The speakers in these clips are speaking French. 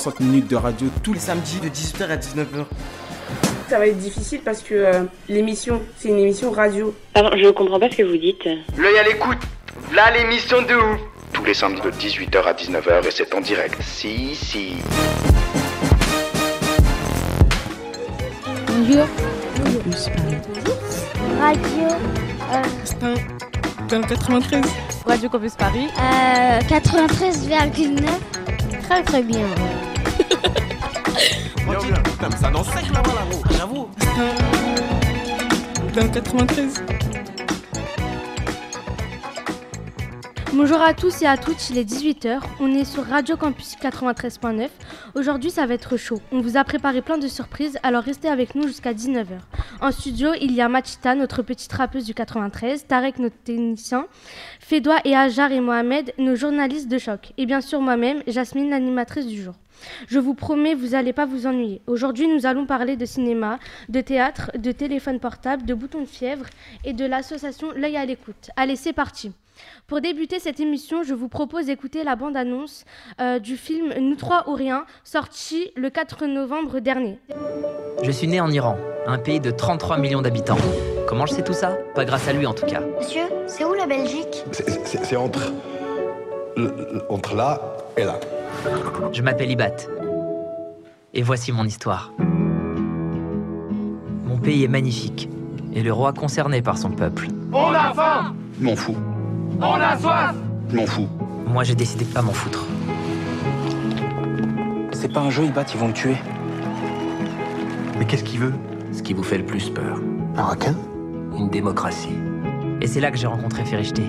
60 minutes de radio tous les samedis de 18h à 19h. Ça va être difficile parce que euh, l'émission, c'est une émission radio. Pardon, je comprends pas ce que vous dites. L'œil à l'écoute. Là l'émission de ouf. tous les samedis de 18h à 19h et c'est en direct. Si, si. Bonjour. Radio. Dans le 93. Radio Campus Paris. Euh, 93,9. Très très bien. Dans le 93. Bonjour à tous et à toutes, il est 18h, on est sur Radio Campus 93.9. Aujourd'hui ça va être chaud, on vous a préparé plein de surprises, alors restez avec nous jusqu'à 19h. En studio, il y a Machita, notre petite rappeuse du 93, Tarek, notre technicien, Fédois et Ajar et Mohamed, nos journalistes de choc, et bien sûr moi-même, Jasmine, l'animatrice du jour. Je vous promets, vous n'allez pas vous ennuyer. Aujourd'hui, nous allons parler de cinéma, de théâtre, de téléphone portable, de boutons de fièvre et de l'association L'œil à l'écoute. Allez, c'est parti. Pour débuter cette émission, je vous propose d'écouter la bande-annonce euh, du film Nous trois ou rien, sorti le 4 novembre dernier. Je suis né en Iran, un pays de 33 millions d'habitants. Comment je sais tout ça? Pas grâce à lui en tout cas. Monsieur, c'est où la Belgique? C'est entre, entre là et là. Je m'appelle Ibat. Et voici mon histoire. Mon pays est magnifique, et le roi concerné par son peuple. On a faim. M'en fous. On a soif. M'en fous. Moi j'ai décidé de pas m'en foutre. C'est pas un jeu, Ibat, ils vont le tuer. Mais qu'est-ce qu'il veut? Ce qui vous fait le plus peur. Un requin? Une démocratie. Et c'est là que j'ai rencontré Férichté.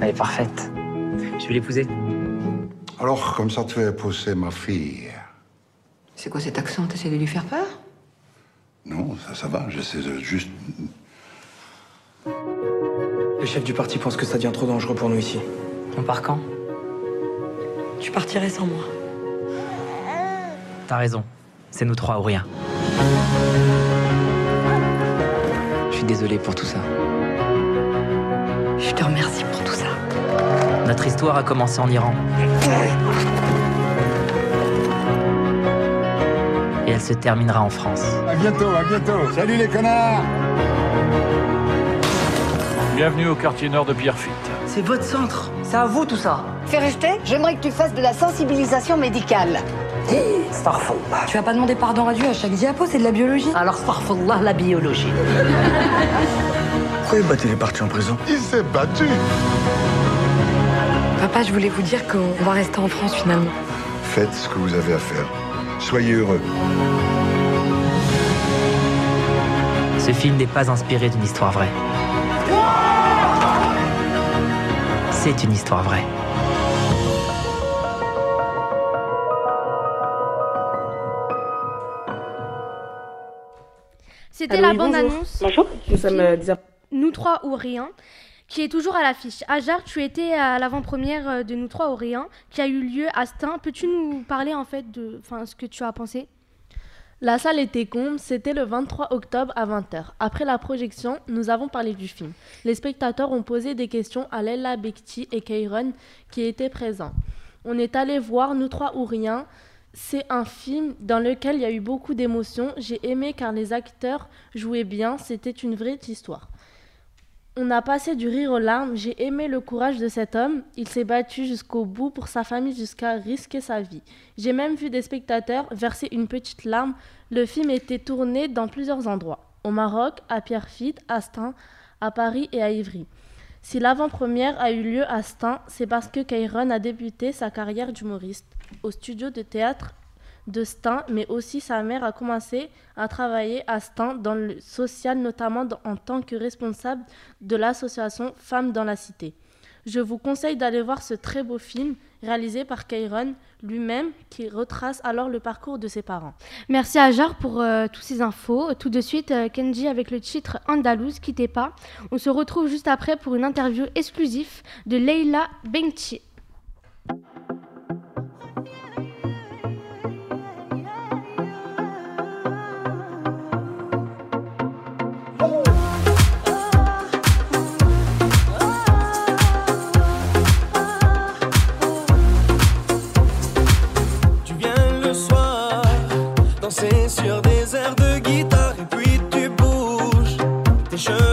Elle est parfaite. Je vais l'épouser. Alors, comme ça, tu as poussé ma fille. C'est quoi cet accent? T'essaies de lui faire peur? Non, ça, ça va, j'essaie de juste. Le chef du parti pense que ça devient trop dangereux pour nous ici. On part quand? Tu partirais sans moi. T'as raison. C'est nous trois ou rien. Je suis désolé pour tout ça. Je te remercie pour tout ça. Notre histoire a commencé en Iran. Et elle se terminera en France. À bientôt, à bientôt. Salut les connards Bienvenue au quartier nord de Pierrefitte. C'est votre centre. C'est à vous tout ça. Fais rester, j'aimerais que tu fasses de la sensibilisation médicale. Starfallah. Tu vas pas demander pardon à Dieu à chaque diapo, c'est de la biologie. Alors, Starfallah, la biologie. Pourquoi il est parti en prison? Il s'est battu Papa, je voulais vous dire qu'on va rester en France finalement. Faites ce que vous avez à faire. Soyez heureux. Ce film n'est pas inspiré d'une histoire vraie. C'est une histoire vraie. C'était Allô, la bande-annonce Bonjour. Nous sommes euh, Nous trois ou rien, qui est toujours à l'affiche. Ajar, tu étais à l'avant-première euh, de Nous trois ou rien, qui a eu lieu à Stein. Peux-tu nous parler en fait de enfin, ce que tu as pensé? La salle était comble, c'était le 23 octobre à 20h. Après la projection, nous avons parlé du film. Les spectateurs ont posé des questions à Leila Bekti et Kairon qui étaient présents. On est allé voir Nous trois ou rien. C'est un film dans lequel il y a eu beaucoup d'émotions. J'ai aimé car les acteurs jouaient bien, c'était une vraie histoire. On a passé du rire aux larmes, j'ai aimé le courage de cet homme, il s'est battu jusqu'au bout pour sa famille jusqu'à risquer sa vie. J'ai même vu des spectateurs verser une petite larme, le film était tourné dans plusieurs endroits, au Maroc, à Pierrefitte, à Stein, à Paris et à Ivry. Si l'avant-première a eu lieu à Stein, c'est parce que Kairon a débuté sa carrière d'humoriste. Au studio de théâtre de Stein, mais aussi sa mère a commencé à travailler à Stein dans le social, notamment en tant que responsable de l'association Femmes dans la Cité. Je vous conseille d'aller voir ce très beau film réalisé par Kairon lui-même qui retrace alors le parcours de ses parents. Merci à Jar pour euh, toutes ces infos. Tout de suite, euh, Kenji avec le titre Andalouse, quittez pas. On se retrouve juste après pour une interview exclusive de Leila Benchi. Sur des airs de guitare et puis tu bouges. Tes cheveux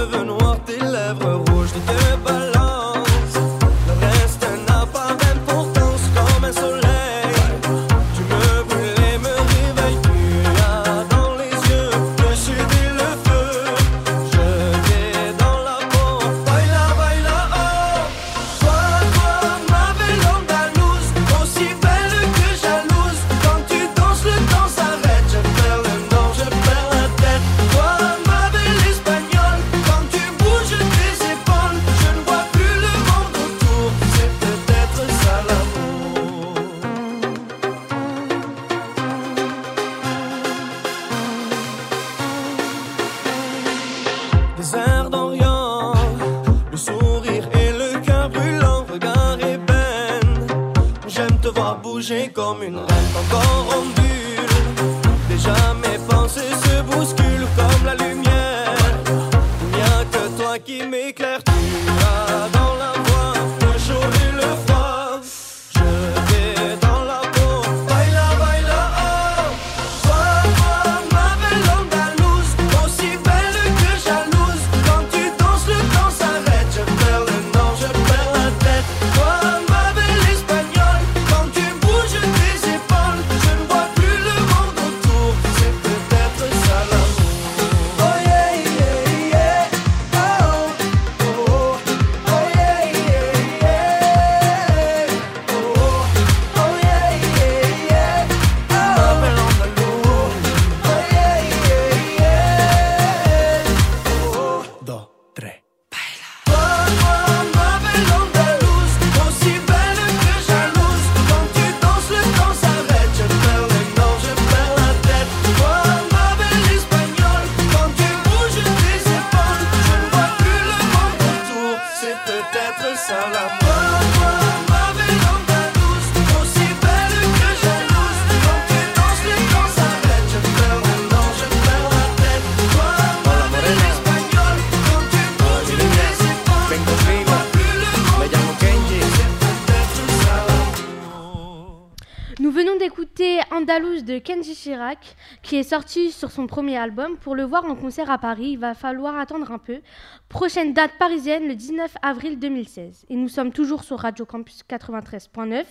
Andalouse de Kenji Chirac, qui est sorti sur son premier album. Pour le voir en concert à Paris, il va falloir attendre un peu. Prochaine date parisienne, le 19 avril 2016. Et nous sommes toujours sur Radio Campus 93.9.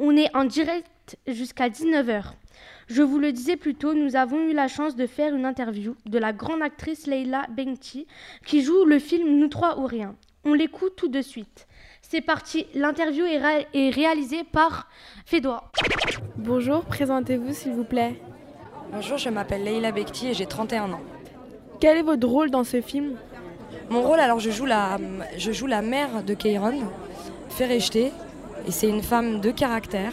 On est en direct jusqu'à 19h. Je vous le disais plus tôt, nous avons eu la chance de faire une interview de la grande actrice Leila Benchi, qui joue le film Nous trois ou rien. On l'écoute tout de suite. C'est parti, l'interview est, ré- est réalisée par Fédois. Bonjour, présentez-vous s'il vous plaît. Bonjour, je m'appelle Leila Bekti et j'ai 31 ans. Quel est votre rôle dans ce film? Mon rôle, alors, je joue la, je joue la mère de Keiron, Ferrechte, et c'est une femme de caractère,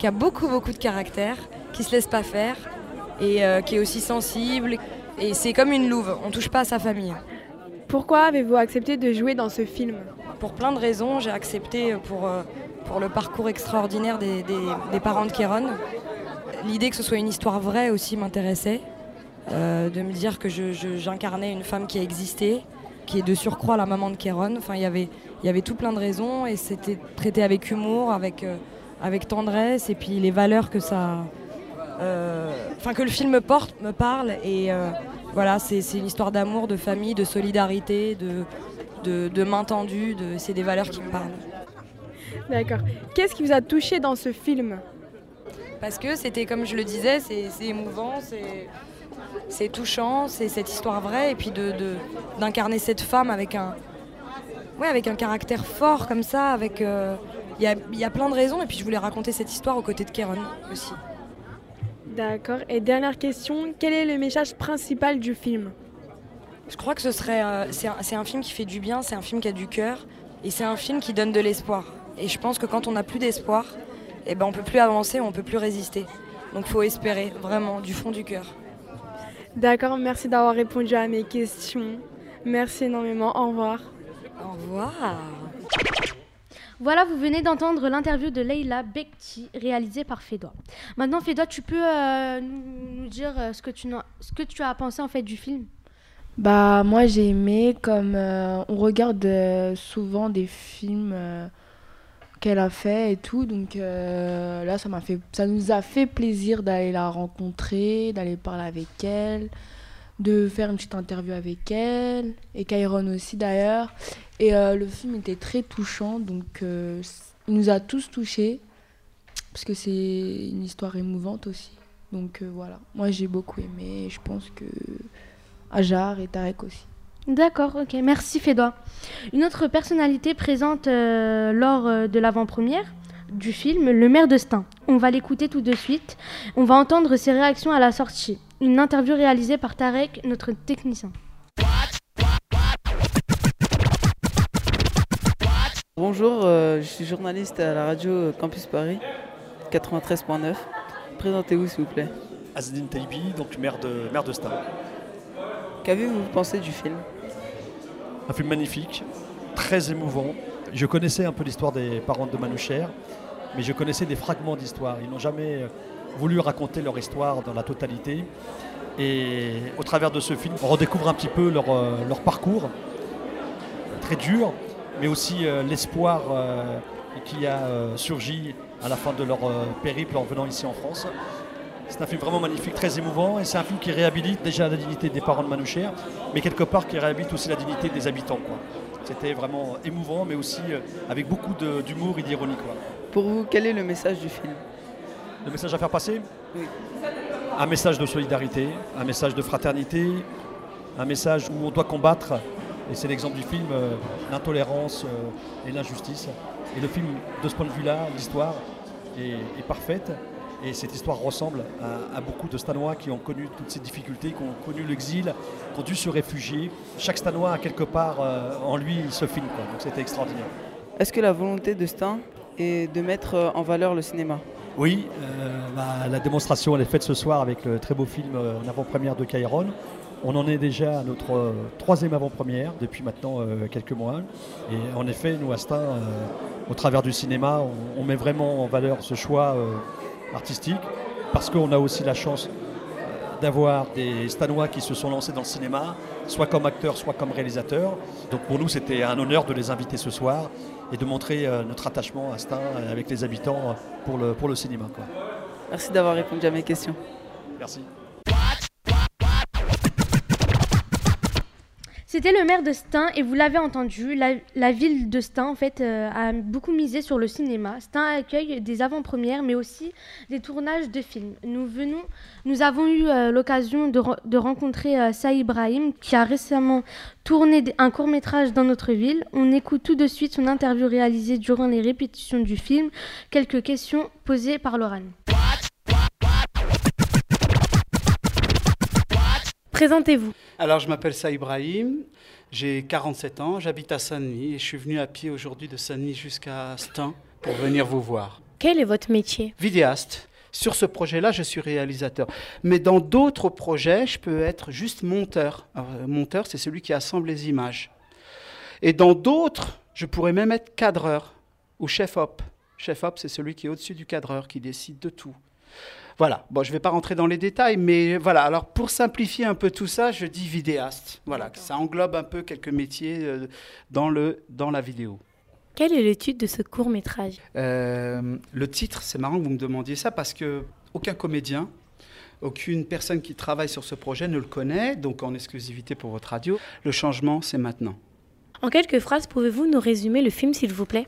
qui a beaucoup, beaucoup de caractère, qui se laisse pas faire, et euh, qui est aussi sensible. Et c'est comme une louve, on touche pas à sa famille. Pourquoi avez-vous accepté de jouer dans ce film? Pour plein de raisons, j'ai accepté pour, euh, pour le parcours extraordinaire des, parents de Kéron. L'idée que ce soit une histoire vraie aussi m'intéressait. euh, de me dire que j'incarnais une femme qui a existé, qui est de surcroît la maman de Kéron. Enfin, il y avait- il y avait tout plein de raisons et c'était traité avec humour, avec, euh, avec tendresse et puis les valeurs que ça. euh, Enfin, que le film porte, me parle et euh, voilà, c'est une histoire d'amour, de famille, de solidarité, de, de main tendue, de- c'est des valeurs qui me parlent. D'accord. Qu'est-ce qui vous a touché dans ce film Parce que c'était, comme je le disais, c'est c'est émouvant, c'est- c'est touchant, c'est cette histoire vraie, et puis de- de- d'incarner cette femme avec un, ouais, avec un caractère fort comme ça, avec... euh, Il y, a, il y a plein de raisons, et puis je voulais raconter cette histoire aux côtés de Kéron aussi. D'accord. Et dernière question, quel est le message principal du film? Je crois que ce serait, euh, c'est un, film qui fait du bien, c'est un film qui a du cœur, Et c'est un film qui donne de l'espoir. Et je pense que quand on n'a plus d'espoir, eh ben on peut plus avancer, on peut plus résister. Donc faut espérer, vraiment, du fond du cœur. D'accord, merci d'avoir répondu à mes questions. Merci énormément, au revoir. Au revoir. Voilà, vous venez d'entendre l'interview de Leila Bekti réalisée par Fédois. Maintenant, Fédois, tu peux euh, nous, dire euh, ce que, tu, ce que tu as pensé en fait du film? Bah moi j'ai aimé comme euh, on regarde euh, souvent des films euh, qu'elle a fait et tout. Donc là ça m'a fait ça nous a fait plaisir d'aller la rencontrer, d'aller parler avec elle, de faire une petite interview avec elle et Kairon aussi d'ailleurs. Et le film était très touchant. Donc il nous a tous touchés parce que c'est une histoire émouvante aussi. Donc voilà, moi j'ai beaucoup aimé je pense que Ajar et Tarek aussi. D'accord, ok, merci Fédois. Une autre personnalité présente euh, lors euh, de l'avant-première du film, le maire de Stein. On va l'écouter tout de suite. On va entendre ses réactions à la sortie. Une interview réalisée par Tarek, notre technicien. Bonjour, euh, je suis journaliste à la radio Campus Paris 93.9. Présentez-vous s'il vous plaît. Azedine Taibi, donc maire de, maire de Stein. Qu'avez-vous pensé du film? Un film magnifique, très émouvant. Je connaissais un peu l'histoire des parents de Manouchère, mais je connaissais des fragments d'histoire. Ils n'ont jamais voulu raconter leur histoire dans la totalité. Et au travers de ce film, on redécouvre un petit peu leur, euh, parcours, très dur, mais aussi euh, l'espoir euh, qui a surgi à la fin de leur périple en venant ici en France. C'est un film vraiment magnifique, très émouvant, et c'est un film qui réhabilite déjà la dignité des parents de Manouchère, mais quelque part qui réhabilite aussi la dignité des habitants. C'était vraiment émouvant, mais aussi euh, avec beaucoup d'humour et d'ironie. Pour vous, quel est le message du film? Le message à faire passer? Oui. Un message de solidarité, un message de fraternité, un message où on doit combattre, et c'est l'exemple du film, euh, l'intolérance euh, et l'injustice. Et le film, de ce point de vue-là, l'histoire est, est parfaite. Et cette histoire ressemble à, à beaucoup de Stanois qui ont connu toutes ces difficultés, qui ont connu l'exil, qui ont dû se réfugier. Chaque Stanois a quelque part euh, en lui ce film. quoi. Donc c'était extraordinaire. Est-ce que la volonté de Stein est de mettre euh, en valeur le cinéma? Oui, euh, bah, la démonstration elle est faite ce soir avec le très beau film en avant-première de Kairon. On en est déjà à notre euh, troisième avant-première depuis maintenant euh, quelques mois. Et en effet, nous à Stein, euh, au travers du cinéma, on, on met vraiment en valeur ce choix artistique parce qu'on a aussi la chance euh, d'avoir des Stanois qui se sont lancés dans le cinéma, soit comme acteurs, soit comme réalisateurs. Donc pour nous, c'était un honneur de les inviter ce soir et de montrer euh, notre attachement à Stein avec les habitants pour le, pour le cinéma. quoi. Merci d'avoir répondu à mes questions. Merci. C'était le maire de Stein et vous l'avez entendu, la, ville de Stein en fait euh, a beaucoup misé sur le cinéma. Stein accueille des avant-premières mais aussi des tournages de films. Nous avons eu euh, l'occasion de, re- de rencontrer euh, Saïd Ibrahim qui a récemment tourné un court-métrage dans notre ville. On écoute tout de suite son interview réalisée durant les répétitions du film. Quelques questions posées par Laurane. Présentez-vous. Alors, je m'appelle Saïd Ibrahim, j'ai 47 ans, j'habite à Saint-Denis et je suis venu à pied aujourd'hui de Saint-Denis jusqu'à Stein pour venir vous voir. Quel est votre métier? Vidéaste. Sur ce projet-là, je suis réalisateur. Mais dans d'autres projets, je peux être juste monteur. Alors, euh, monteur, c'est celui qui assemble les images. Et dans d'autres, je pourrais même être cadreur ou chef-op. Chef-op, c'est celui qui est au-dessus du cadreur, qui décide de tout. Voilà, bon, je ne vais pas rentrer dans les détails, mais voilà, alors pour simplifier un peu tout ça, je dis vidéaste. Voilà, ça englobe un peu quelques métiers euh, dans, le, dans la vidéo. Quel est le titre de ce court métrage Euh, le titre, c'est marrant que vous me demandiez ça parce que aucun comédien, aucune personne qui travaille sur ce projet ne le connaît, donc en exclusivité pour votre radio. Le changement, c'est maintenant. En quelques phrases, pouvez-vous nous résumer le film, s'il vous plaît?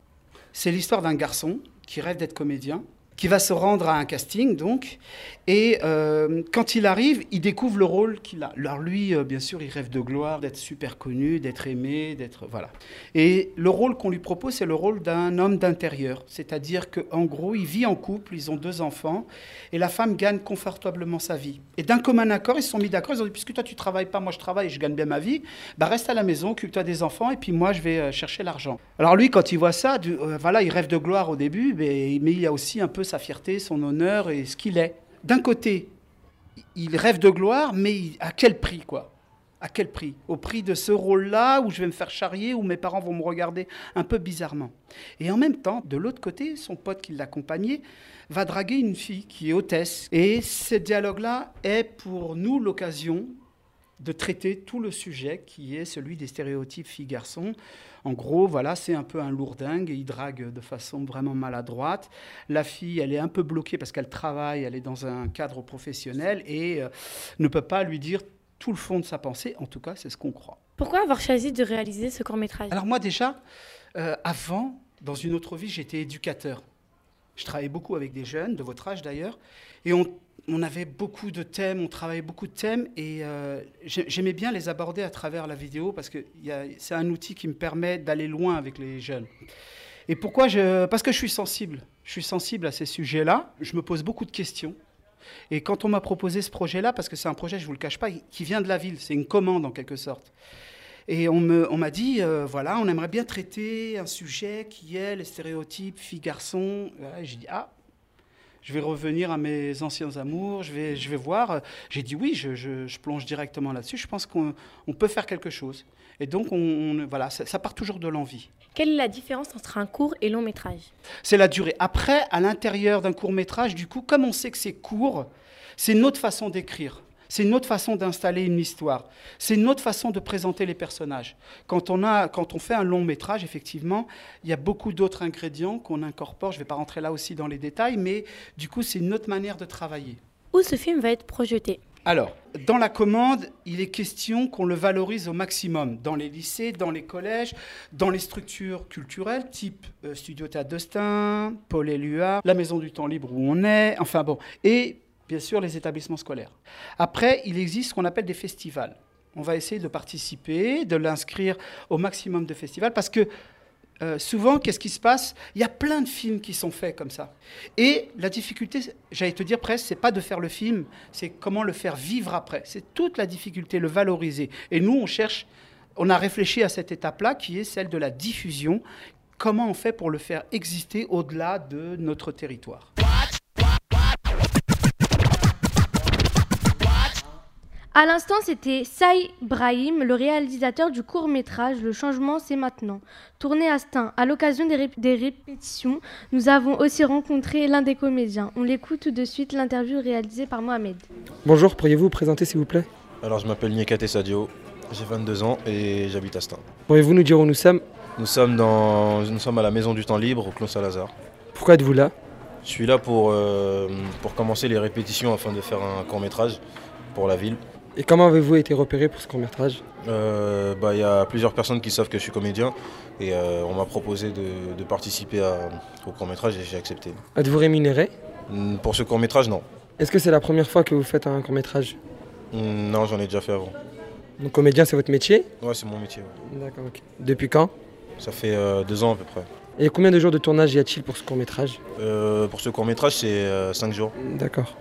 C'est l'histoire d'un garçon qui rêve d'être comédien qui va se rendre à un casting, donc. Et euh, quand il arrive, il découvre le rôle qu'il a. Alors lui, euh, bien sûr, il rêve de gloire, d'être super connu, d'être aimé, d'être... Voilà. Et le rôle qu'on lui propose, c'est le rôle d'un homme d'intérieur. C'est-à-dire qu'en gros, il vit en couple, ils ont deux enfants, et la femme gagne confortablement sa vie. Et d'un commun accord, ils se sont mis d'accord, ils ont dit, puisque toi tu travailles pas, moi je travaille, je gagne bien ma vie, bah reste à la maison, occupe-toi des enfants, et puis moi je vais euh, chercher l'argent. Alors lui, quand il voit ça, voilà, il rêve de gloire au début, mais il y a aussi un peu sa fierté, son honneur et ce qu'il est. D'un côté, il rêve de gloire, mais à quel prix, quoi? À quel prix? Au prix de ce rôle-là, où je vais me faire charrier, où mes parents vont me regarder un peu bizarrement. Et en même temps, de l'autre côté, son pote qui l'accompagnait va draguer une fille qui est hôtesse. Et ce dialogue-là est pour nous l'occasion de traiter tout le sujet qui est celui des stéréotypes filles-garçons. En gros, voilà, c'est un peu un lourdingue, il drague de façon vraiment maladroite. La fille, elle est un peu bloquée parce qu'elle travaille, elle est dans un cadre professionnel et euh, ne peut pas lui dire tout le fond de sa pensée, en tout cas, c'est ce qu'on croit. Pourquoi avoir choisi de réaliser ce court-métrage? Alors moi déjà, euh, avant, dans une autre vie, j'étais éducateur. Je travaillais beaucoup avec des jeunes, de votre âge d'ailleurs, et on, on avait beaucoup de thèmes, on travaillait beaucoup de thèmes, et euh, j'ai- j'aimais bien les aborder à travers la vidéo, parce que c'est un outil qui me permet d'aller loin avec les jeunes. Et pourquoi. Parce que je suis sensible. Je suis sensible à ces sujets-là. Je me pose beaucoup de questions. Et quand on m'a proposé ce projet-là, parce que c'est un projet, je ne vous le cache pas, qui vient de la ville, c'est une commande en quelque sorte. Et on m'a dit, euh, voilà, on aimerait bien traiter un sujet qui est les stéréotypes filles-garçons. J'ai dit, ah, je vais revenir à mes anciens amours, je vais, je vais voir. J'ai dit oui, je, je- je plonge directement là-dessus. Je pense qu'on on peut faire quelque chose. Et donc, on, on- voilà, ça, ça part toujours de l'envie. Quelle est la différence entre un court et long métrage? C'est la durée. Après, à l'intérieur d'un court métrage, du coup, comme on sait que c'est court, c'est une autre façon d'écrire. C'est une autre façon d'installer une histoire. C'est une autre façon de présenter les personnages. Quand on, a, quand on fait un long métrage, effectivement, il y a beaucoup d'autres ingrédients qu'on incorpore. Je ne vais pas rentrer là aussi dans les détails, mais du coup, c'est une autre manière de travailler. Où ce film va être projeté? Alors, dans la commande, il est question qu'on le valorise au maximum dans les lycées, dans les collèges, dans les structures culturelles, type euh, Studio Théâtre d'Estaing, Paul Éluard, la Maison du Temps Libre où on est, enfin bon, et bien sûr les établissements scolaires. Après, il existe ce qu'on appelle des festivals. On va essayer de participer, de l'inscrire au maximum de festivals, parce que euh, souvent, qu'est-ce qui se passe? Il y a plein de films qui sont faits comme ça. Et la difficulté, j'allais te dire presque, c'est pas de faire le film, c'est comment le faire vivre après. C'est toute la difficulté, le valoriser. Et nous, on cherche, on a réfléchi à cette étape-là, qui est celle de la diffusion. Comment on fait pour le faire exister au-delà de notre territoire? À l'instant, c'était Saï Brahim, le réalisateur du court métrage Le changement, c'est maintenant. Tourné à Stein. À l'occasion des, rép- des répétitions, nous avons aussi rencontré l'un des comédiens. On l'écoute tout de suite, l'interview réalisée par Mohamed. Bonjour, pourriez-vous vous présenter s'il vous plaît? Alors je m'appelle Niekate Sadio, j'ai 22 ans et j'habite à Stein. Pourriez-vous nous dire où nous sommes? Nous sommes, dans, nous sommes à la Maison du Temps Libre au Clos Salazar. Pourquoi êtes-vous là? Je suis là pour, euh, pour commencer les répétitions afin de faire un court métrage pour la ville. Et comment avez-vous été repéré pour ce court métrage Euh, bah, Il y a plusieurs personnes qui savent que je suis comédien et euh, on m'a proposé de, de participer à- au court métrage et j'ai accepté. Êtes-vous rémunéré Pour ce court métrage, non. Est-ce que c'est la première fois que vous faites un court métrage Non, j'en ai déjà fait avant. Donc comédien, c'est votre métier Ouais, c'est mon métier. ouais. D'accord, ok. Depuis quand Ça fait euh, deux ans à peu près. Et combien de jours de tournage y a-t-il pour ce court métrage Euh, pour ce court métrage, c'est 5 jours. D'accord.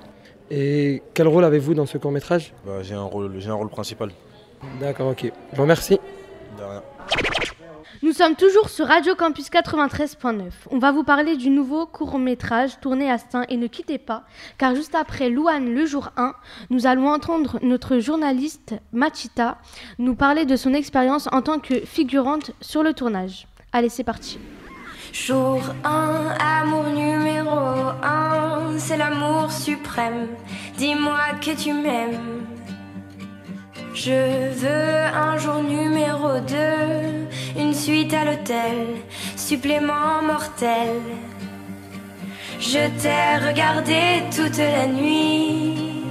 Et quel rôle avez-vous dans ce court métrage Bah, j'ai un rôle, j'ai un rôle principal. D'accord, ok. Je vous remercie. De rien. Nous sommes toujours sur Radio Campus 93.9. On va vous parler du nouveau court-métrage tourné à Stein et ne quittez pas, car juste après Louane le jour 1, nous allons entendre notre journaliste Machita nous parler de son expérience en tant que figurante sur le tournage. Allez, c'est parti. Jour 1, amour numéro 1, c'est l'amour suprême. Dis-moi que tu m'aimes. Je veux un jour numéro 2, une suite à l'hôtel, supplément mortel. Je t'ai regardé toute la nuit,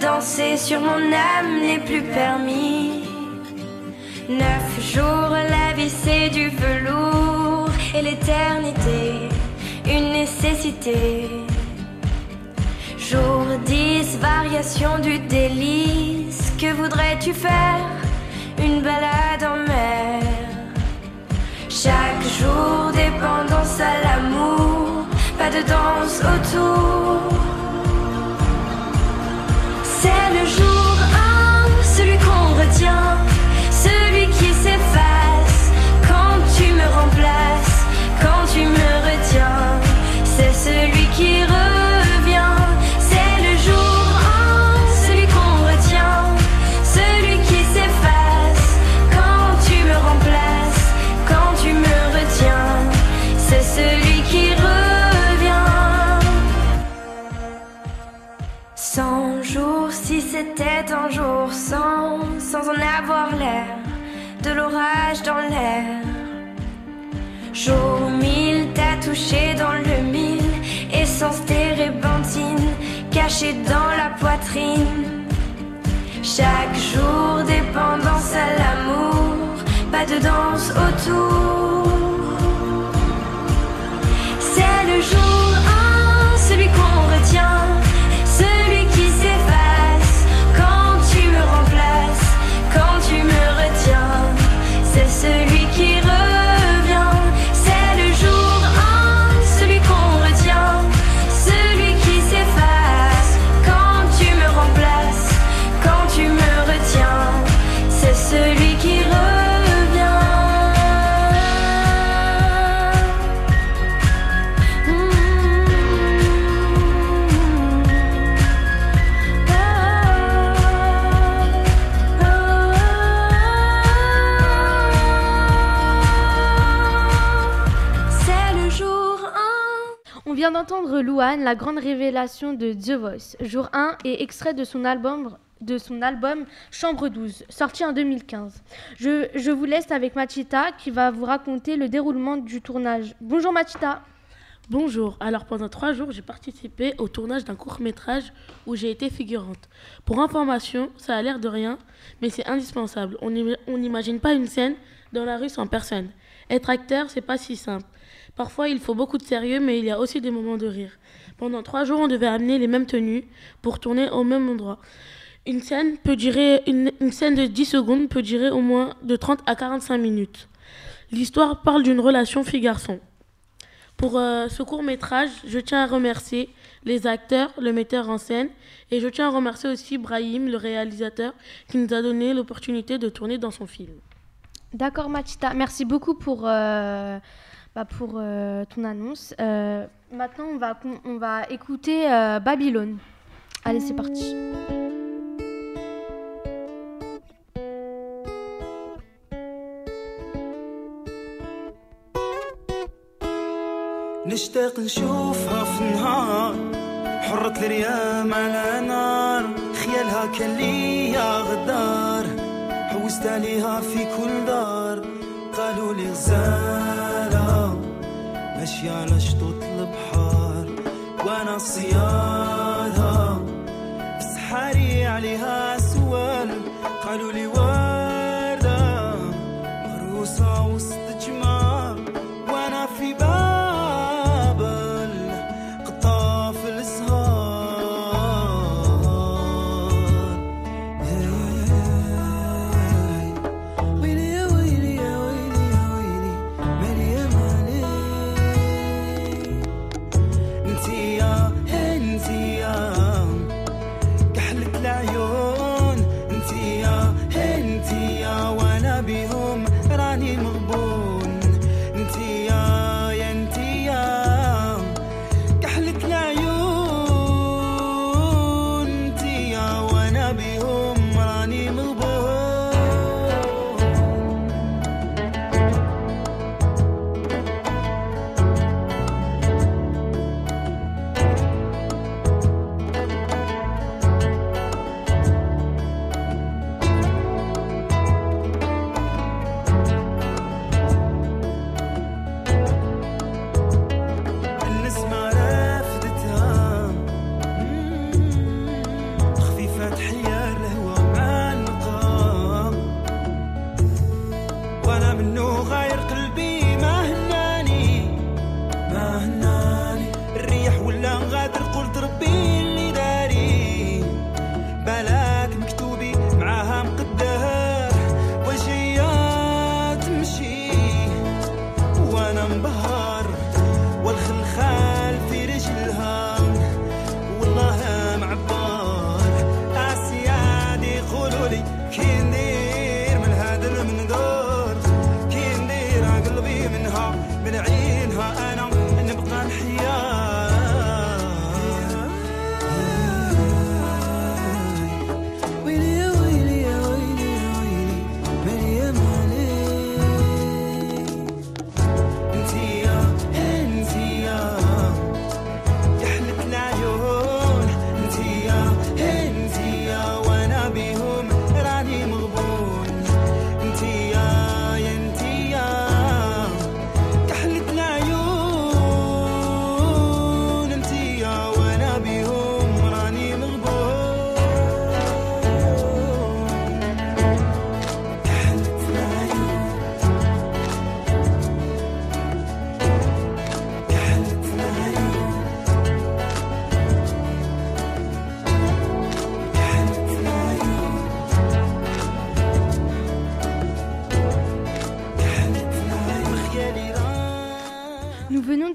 danser sur mon âme n'est plus permis. Neuf jours, la vie du velours l'éternité une nécessité. Jour 10, variation du délice. Que voudrais-tu faire? Une balade en mer. Chaque jour, dépendance à l'amour. Pas de danse autour. C'est le jour 1, celui qu'on retient, Jours, si c'était un jour sans, sans en avoir l'air, de l'orage dans l'air. Jour mille, t'as touché dans le mille, essence térébenthine, cachée dans la poitrine. Chaque jour, dépendance à l'amour, pas de danse autour. 1. On vient d'entendre Louane, la grande révélation de The Voice, jour 1 et extrait de son album de son album Chambre 12, sorti en 2015. Je, je vous laisse avec Machita qui va vous raconter le déroulement du tournage. Bonjour Machita. Bonjour, alors pendant trois jours, j'ai participé au tournage d'un court métrage où j'ai été figurante. Pour information, ça a l'air de rien, mais c'est indispensable. On n'imagine pas une scène dans la rue sans personne. Être acteur, c'est pas si simple. Parfois, il faut beaucoup de sérieux, mais il y a aussi des moments de rire. Pendant trois jours, on devait amener les mêmes tenues pour tourner au même endroit. Une scène, peut durer, une, une scène de 10 secondes peut durer au moins de 30 à 45 minutes. L'histoire parle d'une relation fille-garçon. Pour euh, ce court métrage, je tiens à remercier les acteurs, le metteur en scène, et je tiens à remercier aussi Brahim, le réalisateur, qui nous a donné l'opportunité de tourner dans son film. D'accord Machita, merci beaucoup pour, euh, bah, pour euh, ton annonce. Euh, maintenant, on va, con- on va écouter euh, Babylone. Allez, c'est parti. نشتاق نشوفها في النهار حرة الريام على نار خيالها كان ليا غدار حوست عليها في كل دار قالوا لي غزالة ماشية على شطوط البحار وأنا صيادة. في الصحاري عليها سوال. قالوا لي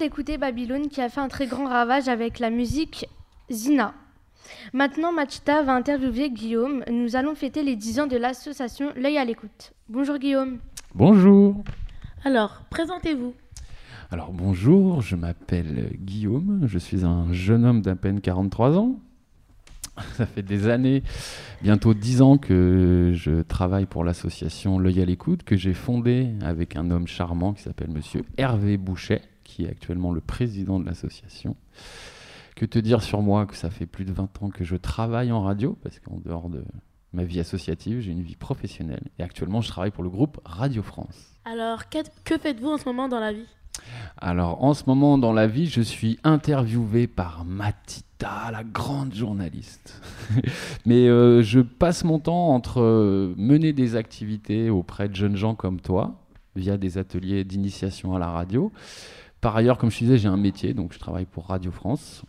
d'écouter Babylone qui a fait un très grand ravage avec la musique Zina. Maintenant, Machita va interviewer Guillaume. Nous allons fêter les 10 ans de l'association L'œil à l'écoute. Bonjour Guillaume. Bonjour. Alors, présentez-vous. Alors bonjour, je m'appelle Guillaume, je suis un jeune homme d'à peine 43 ans. Ça fait des années, bientôt 10 ans que je travaille pour l'association L'œil à l'écoute, que j'ai fondée avec un homme charmant qui s'appelle monsieur Hervé Bouchet, qui est actuellement le président de l'association. Que te dire sur moi que ça fait plus de 20 ans que je travaille en radio, parce qu'en dehors de ma vie associative, j'ai une vie professionnelle. Et actuellement, je travaille pour le groupe Radio France. Alors, que, faites-vous en ce moment dans la vie? Alors, en ce moment, dans la vie, je suis interviewé par Matita, la grande journaliste. Mais euh, je passe mon temps entre euh, mener des activités auprès de jeunes gens comme toi, via des ateliers d'initiation à la radio. Par ailleurs, comme je disais, j'ai un métier, donc je travaille pour Radio France.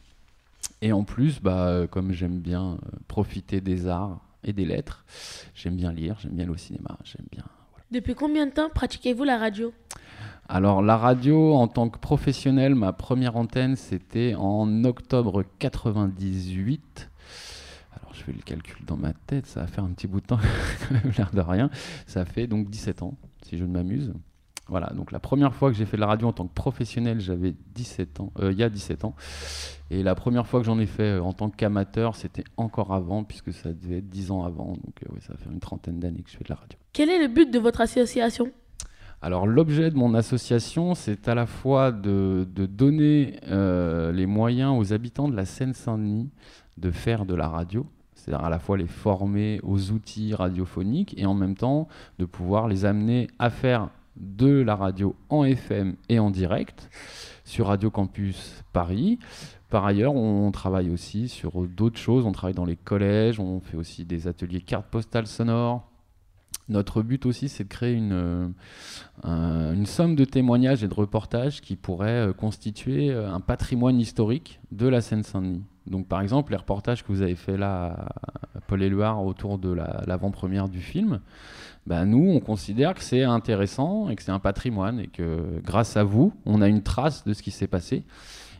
Et en plus, bah, comme j'aime bien euh, profiter des arts et des lettres, j'aime bien lire, j'aime bien aller au cinéma, j'aime bien. Depuis combien de temps pratiquez-vous la radio? Alors la radio, en tant que professionnel, ma première antenne, c'était en octobre 98. Alors je fais le calcul dans ma tête, ça va faire un petit bout de temps, quand même l'air de rien. Ça fait donc 17 ans, si je ne m'amuse. Voilà, donc la première fois que j'ai fait de la radio en tant que professionnel, j'avais 17 ans, euh, il y a 17 ans. Et la première fois que j'en ai fait euh, en tant qu'amateur, c'était encore avant, puisque ça devait être 10 ans avant. Donc euh, ouais, ça fait une trentaine d'années que je fais de la radio. Quel est le but de votre association? Alors l'objet de mon association, c'est à la fois de, de donner euh, les moyens aux habitants de la Seine-Saint-Denis de faire de la radio, c'est-à-dire à la fois les former aux outils radiophoniques et en même temps de pouvoir les amener à faire de la radio en FM et en direct sur Radio Campus Paris. Par ailleurs, on travaille aussi sur d'autres choses. On travaille dans les collèges, on fait aussi des ateliers cartes postales sonores. Notre but aussi, c'est de créer une, euh, somme de témoignages et de reportages qui pourraient euh, constituer euh, un patrimoine historique de la Seine-Saint-Denis. Donc, par exemple, les reportages que vous avez fait là à Paul Éluard autour de la- l'avant-première du film, bah, nous, on considère que c'est intéressant et que c'est un patrimoine et que grâce à vous, on a une trace de ce qui s'est passé.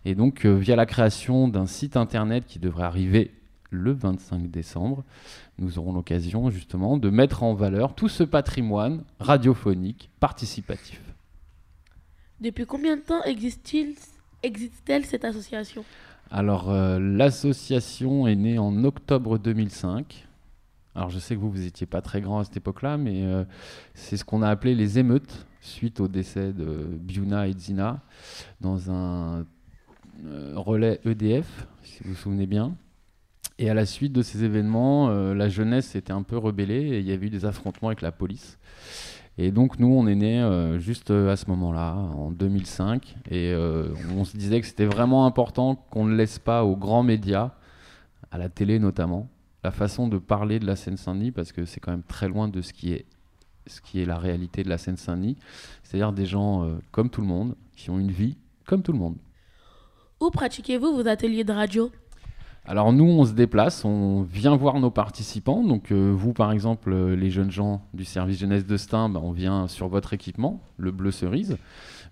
Et donc, euh, via la création d'un site internet qui devrait arriver le 25 décembre, nous aurons l'occasion justement de mettre en valeur tout ce patrimoine radiophonique participatif. Depuis combien de temps existe-t-elle cette association? Alors, euh, l'association est née en octobre 2005. Alors, je sais que vous, vous n'étiez pas très grand à cette époque-là, mais euh, c'est ce qu'on a appelé les émeutes, suite au décès de Biuna et Zina, dans un euh, relais EDF, si vous vous souvenez bien. Et à la suite de ces événements, euh, la jeunesse s'était un peu rebellée et il y avait eu des affrontements avec la police. Et donc nous, on est né juste à ce moment-là, en 2005, et on se disait que c'était vraiment important qu'on ne laisse pas aux grands médias, à la télé notamment, la façon de parler de la Seine-Saint-Denis, parce que c'est quand même très loin de ce qui est, ce qui est la réalité de la Seine-Saint-Denis, c'est-à-dire des gens euh, comme tout le monde, qui ont une vie comme tout le monde. Où pratiquez-vous vos ateliers de radio? Alors nous, on se déplace, on vient voir nos participants. Donc euh, vous, par exemple, euh, les jeunes gens du service jeunesse de Stein, bah, on vient sur votre équipement, le bleu cerise.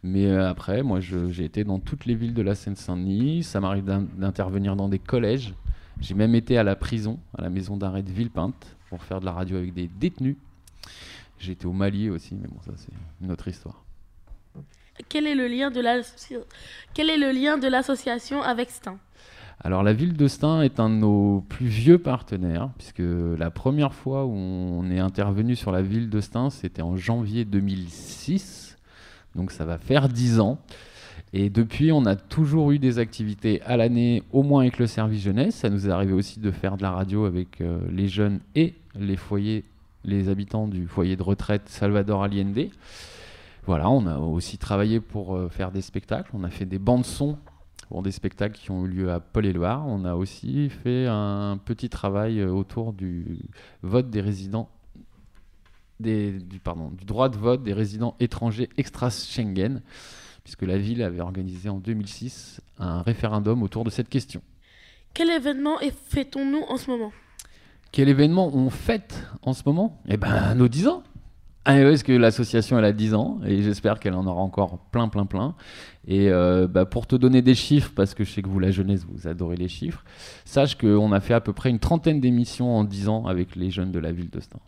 Mais euh, après, moi, j'ai été dans toutes les villes de la Seine-Saint-Denis. Ça m'arrive d'in- d'intervenir dans des collèges. J'ai même été à la prison, à la maison d'arrêt de Villepinte, pour faire de la radio avec des détenus. J'ai été au Mali aussi, mais bon, ça c'est une autre histoire. Quel est le lien de l'asso- Quel est le lien de l'association avec Stein? Alors la ville de Stein est un de nos plus vieux partenaires, puisque la première fois où on est intervenu sur la ville de Stein, c'était en janvier 2006, donc ça va faire 10 ans. Et depuis, on a toujours eu des activités à l'année, au moins avec le service jeunesse. Ça nous est arrivé aussi de faire de la radio avec euh, les jeunes et les foyers, les habitants du foyer de retraite Salvador Allende. Voilà, on a aussi travaillé pour euh, faire des spectacles. On a fait des bandes son pour des spectacles qui ont eu lieu à Paul-et-Loire. On a aussi fait un petit travail euh, autour du vote des résidents, des, du, pardon, du droit de vote des résidents étrangers extra-Schengen, puisque la ville avait organisé en 2006 un référendum autour de cette question. Quel événement fêtons-nous en ce moment? Quel événement on fête en ce moment? Eh ben, nos 10 ans Ah oui, parce que l'association elle a 10 ans et j'espère qu'elle en aura encore plein, plein, plein. Et euh, bah, pour te donner des chiffres, parce que je sais que vous, la jeunesse, vous adorez les chiffres, sache qu'on a fait à peu près une trentaine d'émissions en 10 ans avec les jeunes de la ville de Stein,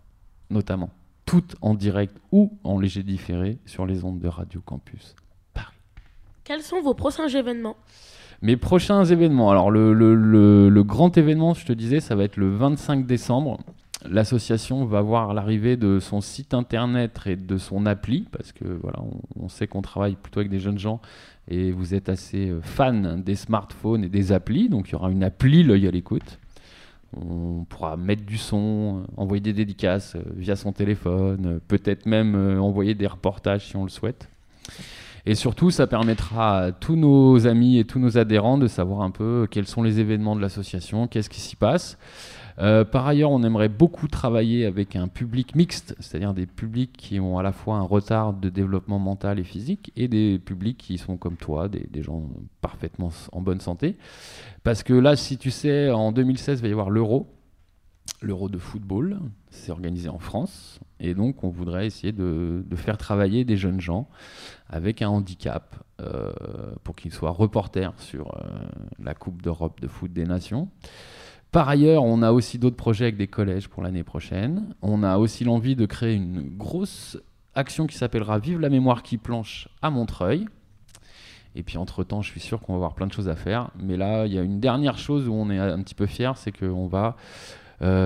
notamment. Toutes en direct ou en léger différé sur les ondes de Radio Campus. Quels sont vos prochains événements? Mes prochains événements, alors le, grand événement, je te disais, ça va être le 25 décembre. L'association va voir l'arrivée de son site internet et de son appli, parce que voilà, on, sait qu'on travaille plutôt avec des jeunes gens et vous êtes assez euh, fans des smartphones et des applis, donc il y aura une appli l'œil à l'écoute. On pourra mettre du son, envoyer des dédicaces euh, via son téléphone, euh, peut-être même envoyer des reportages si on le souhaite. Et surtout, ça permettra à tous nos amis et tous nos adhérents de savoir un peu quels sont les événements de l'association, qu'est-ce qui s'y passe. Euh, par ailleurs, on aimerait beaucoup travailler avec un public mixte, c'est-à-dire des publics qui ont à la fois un retard de développement mental et physique, et des publics qui sont comme toi, des, des gens parfaitement en bonne santé. Parce que là, si tu sais, en 2016, il va y avoir l'Euro, l'Euro de football, c'est organisé en France, et donc on voudrait essayer de, faire travailler des jeunes gens avec un handicap euh, pour qu'ils soient reporters sur euh, la Coupe d'Europe de foot des nations. Par ailleurs, on a aussi d'autres projets avec des collèges pour l'année prochaine. On a aussi l'envie de créer une grosse action qui s'appellera Vive la mémoire qui planche à Montreuil. Et puis entre-temps, je suis sûr qu'on va avoir plein de choses à faire. Mais là, il y a une dernière chose où on est un petit peu fier, c'est qu'on va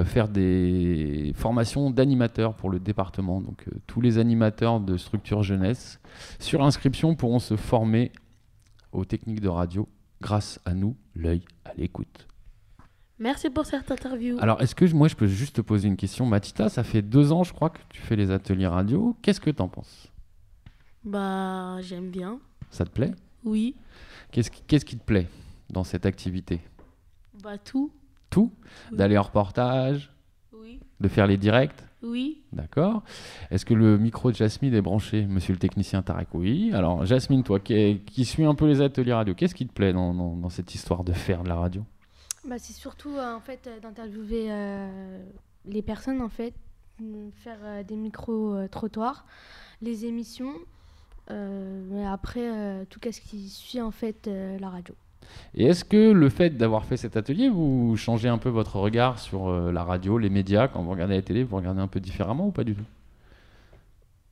faire des formations d'animateurs pour le département. Donc euh, tous les animateurs de structures jeunesse sur inscription pourront se former aux techniques de radio grâce à nous, l'œil à l'écoute. Merci pour cette interview. Alors, est-ce que je- moi, je peux juste te poser une question Matita, ça fait deux ans, je crois, que tu fais les ateliers radio. Qu'est-ce que t'en penses? Bah, j'aime bien. Ça te plaît? Oui. Qu'est-ce qui, qu'est-ce qui te plaît dans cette activité? Bah, tout. Tout Oui. D'aller en reportage Oui. De faire les directs Oui. D'accord. Est-ce que le micro de Jasmine est branché, monsieur le technicien Tarek? Oui. Alors, Jasmine, toi qui, qui suis un peu les ateliers radio, qu'est-ce qui te plaît dans, dans- dans cette histoire de faire de la radio? Bah, c'est surtout euh, en fait euh, d'interviewer euh, les personnes en fait, faire euh, des micros euh, trottoirs, les émissions, euh, et après euh, tout ce qui suit en fait euh, la radio. Et est-ce que le fait d'avoir fait cet atelier, vous changez un peu votre regard sur euh, la radio, les médias, quand vous regardez la télé, vous regardez un peu différemment ou pas du tout?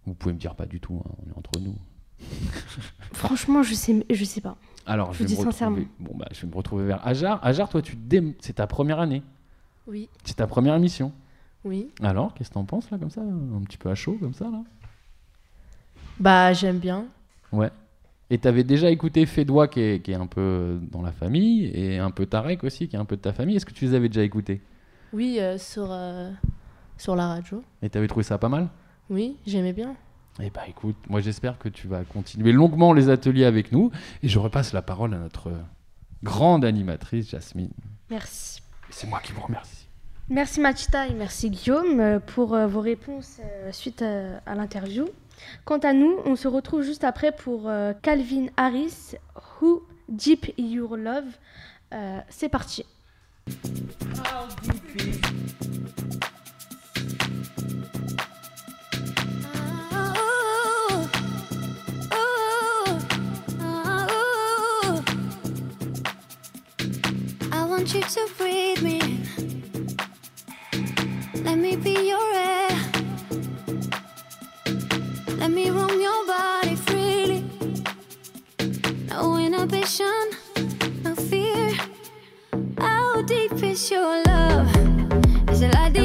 Vous pouvez me dire pas du tout, hein, on est entre nous. Franchement, je sais, je sais pas. Alors, je je vais dis me sincèrement. Bon, bah, je vais me retrouver vers Ajar. Ajar, toi, tu dé- c'est ta première année. Oui. C'est ta première émission. Oui. Alors, qu'est-ce que t'en penses là, comme ça, un petit peu à chaud, comme ça là? Bah, j'aime bien. Ouais. Et t'avais déjà écouté Fédois qui est, qui est un peu dans la famille et un peu Tarek aussi qui est un peu de ta famille. Est-ce que tu les avais déjà écoutés? Oui, euh, sur, euh, sur la radio. Et t'avais trouvé ça pas mal? Oui, j'aimais bien. Eh bah écoute, moi j'espère que tu vas continuer longuement les ateliers avec nous et je repasse la parole à notre grande animatrice Jasmine. Merci. C'est moi qui vous remercie. Merci Machita et merci Guillaume euh, pour vos réponses suite à l'interview. Quant à nous, on se retrouve juste après pour euh, Calvin Harris, Who Deep Your Love. Euh, C'est parti. I want you to breathe me. Let me be your air. Me roam your body freely. No inhibition, no fear. How deep is your love? Is it like the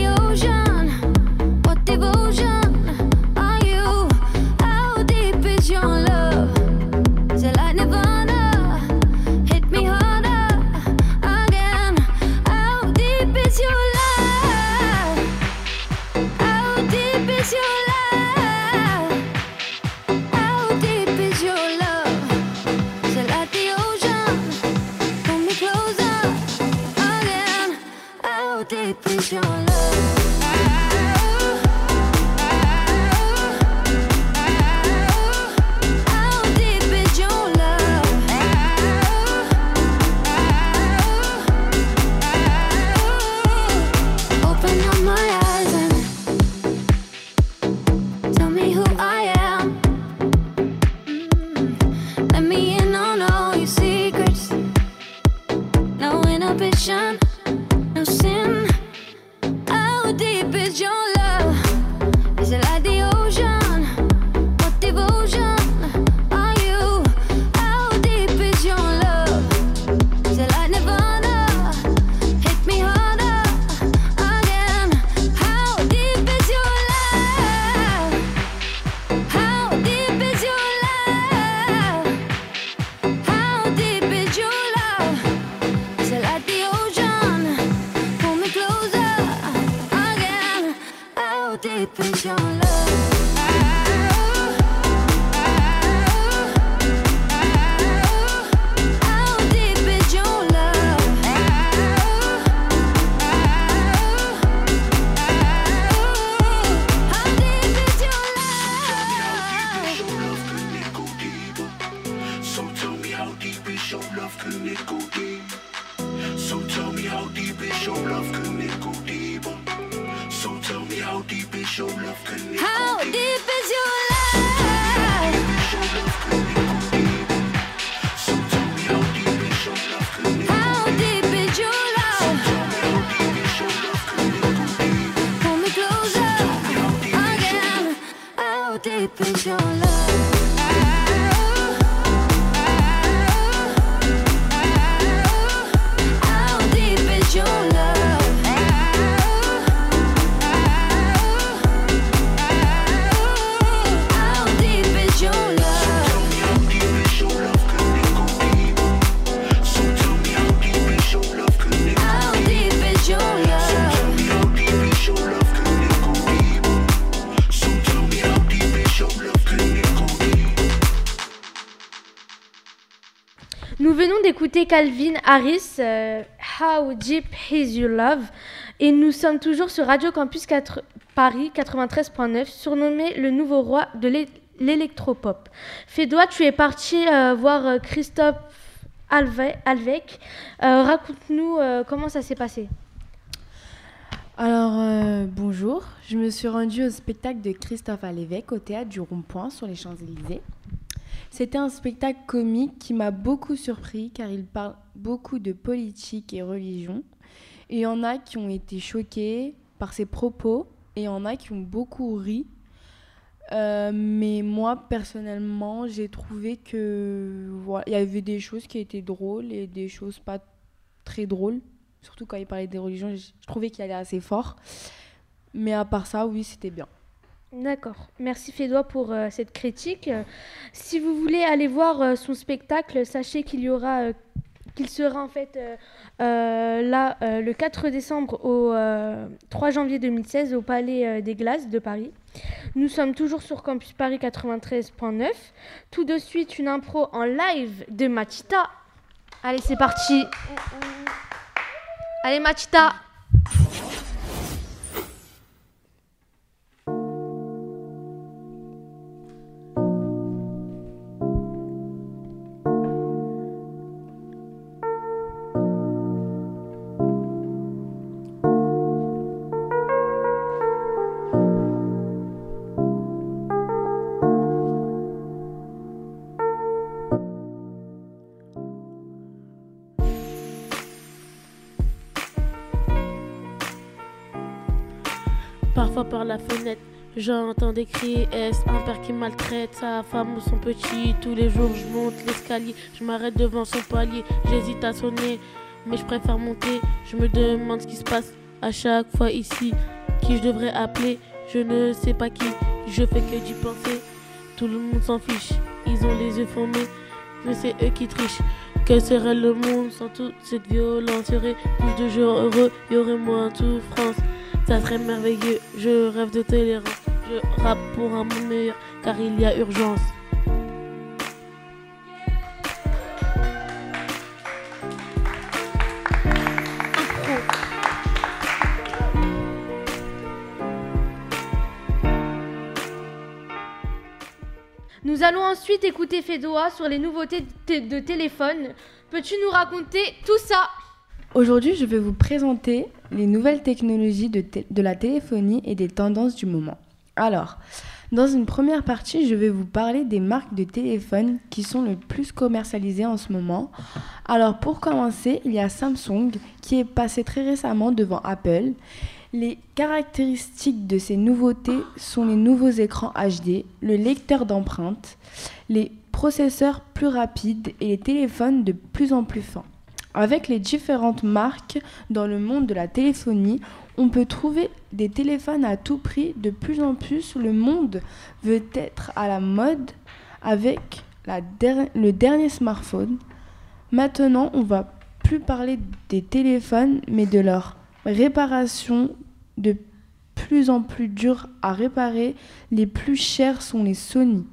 Calvin Harris, euh, How Deep Is Your Love, et nous sommes toujours sur Radio Campus 4 Paris 93.9, surnommé le nouveau roi de l'é- l'électropop. Fédois, tu es parti euh, voir euh, Christophe Alve- Alvec. Raconte-nous comment ça s'est passé. Alors, bonjour. Je me suis rendue au spectacle de Christophe Alévèque au théâtre du Rond-Point sur les Champs-Élysées. C'était un spectacle comique qui m'a beaucoup surpris car il parle beaucoup de politique et religion. Il y en a qui ont été choqués par ses propos et il y en a qui ont beaucoup ri. Euh, mais moi, personnellement, j'ai trouvé que voilà, il y avait des choses qui étaient drôles et des choses pas très drôles. Surtout quand il parlait des religions, je trouvais qu'il allait assez fort. Mais à part ça, oui, c'était bien. D'accord. Merci Fédois pour euh, cette critique. Si vous voulez aller voir euh, son spectacle, sachez qu'il euh, sera en fait là le 4 décembre au euh, 3 janvier 2016 au Palais des Glaces de Paris. Nous sommes toujours sur Campus Paris 93.9. Tout de suite une impro en live de Machita. Allez, c'est parti. Allez Machita. Par la fenêtre, j'entends des cris. Est-ce un père qui maltraite sa femme ou son petit? Tous les jours, je monte l'escalier, je m'arrête devant son palier. J'hésite à sonner, mais je préfère monter. Je me demande ce qui se passe à chaque fois ici. Qui je devrais appeler? Je ne sais pas qui. Je fais que d'y penser. Tout le monde s'en fiche, ils ont les yeux formés. Mais c'est eux qui trichent. Que serait le monde sans toute cette violence? Y aurait plus de jours heureux, y aurait moins de souffrance. Ça serait merveilleux, je rêve de tolérance. Je rappe pour un monde meilleur, car il y a urgence. Nous allons ensuite écouter Fédoa sur les nouveautés de, té- de téléphone. Peux-tu nous raconter tout ça? Aujourd'hui, je vais vous présenter les nouvelles technologies de, la téléphonie et des tendances du moment. Alors, dans une première partie, je vais vous parler des marques de téléphone qui sont le plus commercialisées en ce moment. Alors, pour commencer, il y a Samsung qui est passé très récemment devant Apple. Les caractéristiques de ces nouveautés sont les nouveaux écrans HD, le lecteur d'empreintes, les processeurs plus rapides et les téléphones de plus en plus fins. Avec les différentes marques dans le monde de la téléphonie, on peut trouver des téléphones à tout prix. De plus en plus, le monde veut être à la mode avec le dernier smartphone. Maintenant, on va plus parler des téléphones, mais de leur réparation de plus en plus dure à réparer. Les plus chers sont les Sony.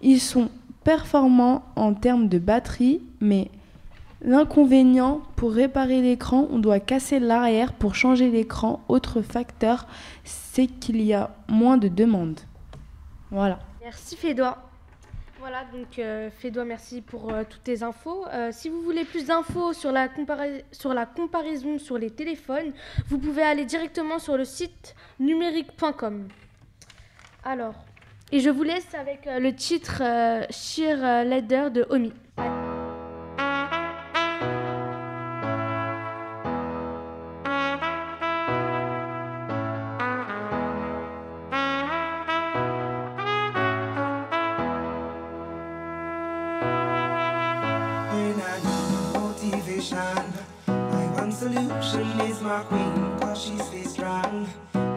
Ils sont performants en termes de batterie, mais l'inconvénient pour réparer l'écran, on doit casser l'arrière pour changer l'écran. Autre facteur, c'est qu'il y a moins de demandes. Voilà. Merci Fédois. Voilà, donc euh, Fédois, merci pour euh, toutes tes infos. Euh, si vous voulez plus d'infos sur, la comparaison sur les téléphones, vous pouvez aller directement sur le site numérique.com. Alors, et je vous laisse avec euh, le titre euh, Sheer euh, Leader de Omi. Motivation, my one solution is my queen, cause she stays strong.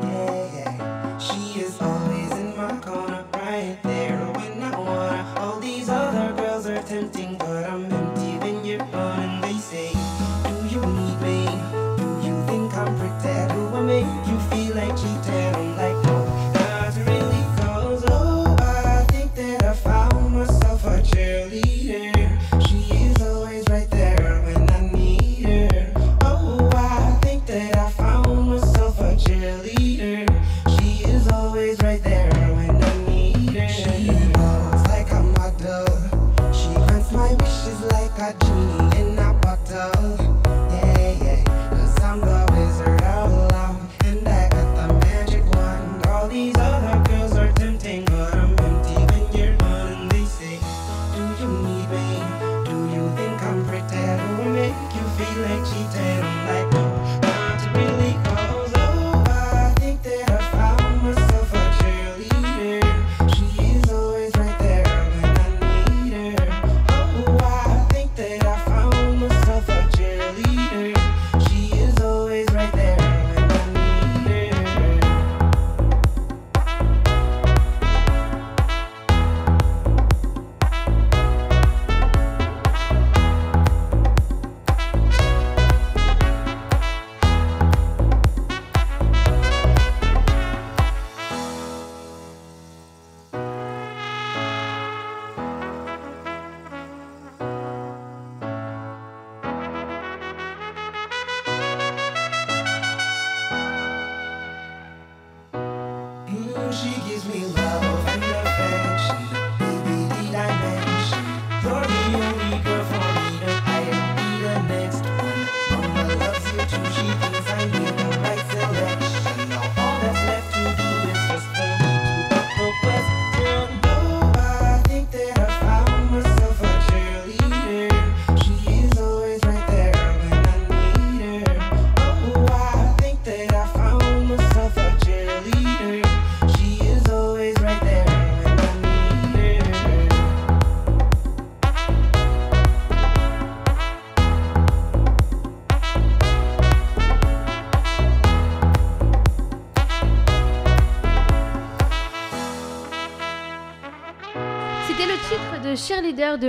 She gives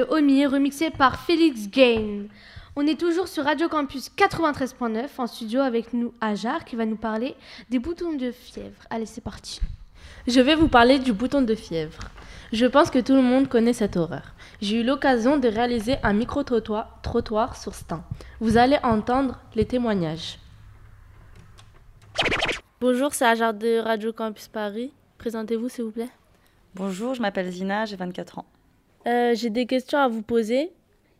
de Omi, remixé par Félix Gain. On est toujours sur Radio Campus 93.9 en studio avec nous Ajar qui va nous parler des boutons de fièvre. Allez, c'est parti. Je vais vous parler du bouton de fièvre. Je pense que tout le monde connaît cette horreur. J'ai eu l'occasion de réaliser un micro-trottoir trottoir sur Stein. Vous allez entendre les témoignages. Bonjour, c'est Ajar de Radio Campus Paris. Présentez-vous, s'il vous plaît. Bonjour, je m'appelle Zina, j'ai 24 ans. Euh, J'ai des questions à vous poser.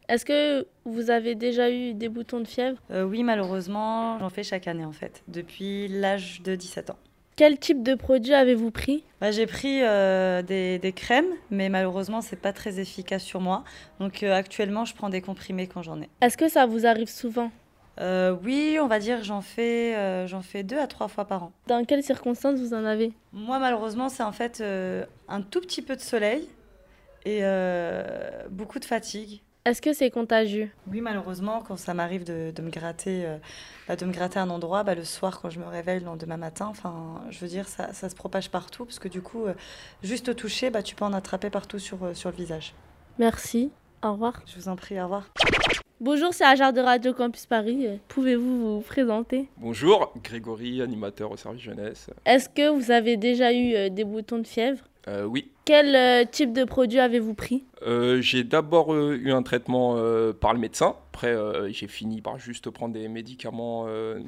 Est-ce que vous avez déjà eu des boutons de fièvre? Euh, oui, malheureusement, j'en fais chaque année en fait, depuis l'âge de 17 ans. Quel type de produit avez-vous pris? Bah, j'ai pris euh, des, des crèmes, mais malheureusement, c'est pas très efficace sur moi. Donc euh, actuellement, je prends des comprimés quand j'en ai. Est-ce que ça vous arrive souvent? Euh, oui, on va dire j'en fais, euh, j'en fais deux à trois fois par an. Dans quelles circonstances vous en avez? Moi, malheureusement, c'est en fait euh, un tout petit peu de soleil et euh, beaucoup de fatigue. Est-ce que c'est contagieux? Oui, malheureusement, quand ça m'arrive de, de me gratter, euh, bah, de me gratter un endroit, bah, le soir quand je me réveille le lendemain matin, enfin, je veux dire, ça, ça se propage partout parce que du coup, euh, juste au toucher, bah, tu peux en attraper partout sur, euh, sur le visage. Merci. Au revoir. Je vous en prie, au revoir. Bonjour, c'est Ajar de Radio Campus Paris. Pouvez-vous vous présenter? Bonjour, Grégory, animateur au service jeunesse. Est-ce que vous avez déjà eu euh, des boutons de fièvre? Euh, oui, Quel euh, type de produit avez-vous pris? Euh, j'ai d'abord euh, eu un traitement euh, par le médecin. Après, j'ai fini par juste prendre des médicaments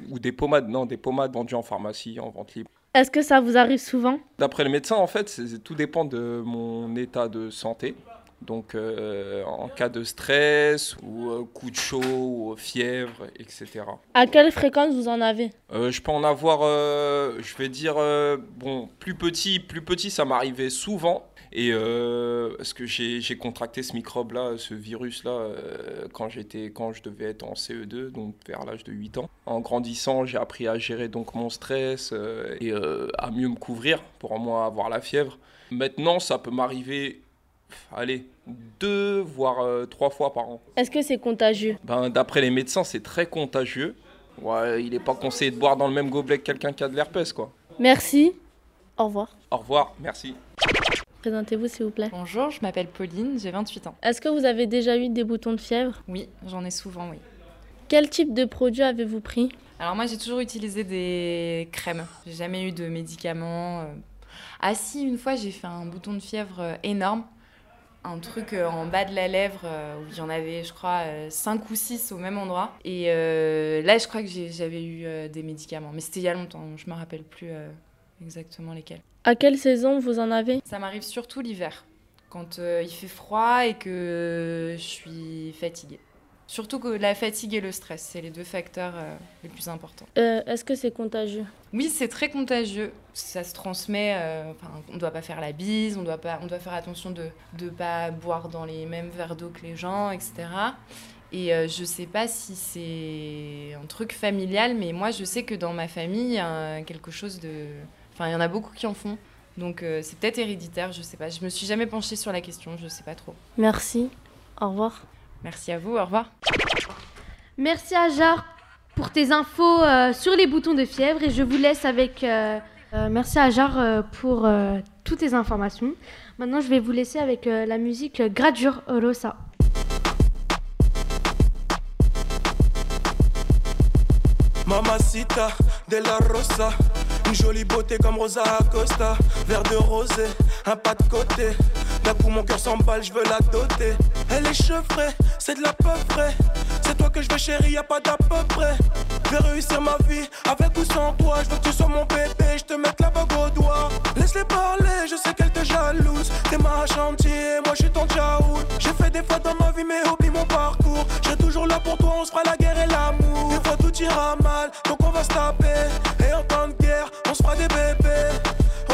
ou des pommades, non, des pommades vendues en pharmacie, en vente libre. Est-ce que ça vous arrive souvent? D'après le médecin, en fait, tout dépend de mon état de santé. Donc, euh, en cas de stress ou euh, coup de chaud ou fièvre, etc. À quelle fréquence vous en avez? Euh, je peux en avoir, euh, je vais dire, euh, bon, plus petit, plus petit, ça m'arrivait souvent. Et euh, parce que j'ai contracté ce microbe-là, ce virus-là, euh, quand j'étais, quand je devais être en CE2, donc vers l'âge de 8 ans. En grandissant, j'ai appris à gérer donc mon stress euh, et euh, à mieux me couvrir pour au moins avoir la fièvre. Maintenant, ça peut m'arriver, allez, deux voire euh, trois fois par an. Est-ce que c'est contagieux? Ben, D'après les médecins, c'est très contagieux. Ouais, il n'est pas conseillé de boire dans le même gobelet que quelqu'un qui a de l'herpès, quoi. Merci. Au revoir. Au revoir, merci. Présentez-vous s'il vous plaît. Bonjour, je m'appelle Pauline, j'ai 28 ans. Est-ce que vous avez déjà eu des boutons de fièvre? Oui, j'en ai souvent, oui. Quel type de produit avez-vous pris? Alors moi j'ai toujours utilisé des crèmes. J'ai jamais eu de médicaments. euh. Ah si, une fois j'ai fait un bouton de fièvre euh, énorme. Un truc euh, en bas de la lèvre euh, où il y en avait je crois 5 ou 6 au même endroit. Et euh, là je crois que j'avais eu euh, des médicaments. Mais c'était il y a longtemps, je me rappelle plus euh, exactement lesquels. À quelle saison vous en avez? Ça m'arrive surtout l'hiver, quand euh, il fait froid et que je suis fatiguée. Surtout que la fatigue et le stress, c'est les deux facteurs euh, les plus importants. Euh, Est-ce que c'est contagieux? Oui, c'est très contagieux. Ça se transmet. euh, on ne doit pas faire la bise, on doit, pas, on doit faire attention de ne pas boire dans les mêmes verres d'eau que les gens, etc. Et je sais pas si c'est un truc familial, mais moi je sais que dans ma famille, il y a quelque chose de. Enfin, il y en a beaucoup qui en font. Donc c'est peut-être héréditaire, je sais pas. Je me suis jamais penchée sur la question, je sais pas trop. Merci. Au revoir. Merci à vous, au revoir. Merci Ajar pour tes infos euh, sur les boutons de fièvre et je vous laisse avec... euh, euh, merci Ajar euh, pour euh, toutes tes informations. Maintenant je vais vous laisser avec euh, la musique Gradure Rosa. Mamacita de la Rosa, une jolie beauté comme Rosa Acosta, verre de rosé, un pas de côté. D'un coup mon cœur s'emballe, je veux la doter. Elle est chevrée, c'est de la peu près. C'est toi que je veux chérie, y a pas d'à peu près. Je vais réussir ma vie avec ou sans toi. Je veux que tu sois mon bébé, je te mette la bague au doigt. Laisse-les parler, je sais qu'elle te jalouse. T'es ma chantier, moi je suis ton tchaoul. J'ai fait des fois dans ma vie, mais oublie mon parcours. Je toujours là pour toi, on se fera la guerre et l'amour. Des fois tout ira mal, donc on va se taper. Et en temps de guerre, on se fera des bébés.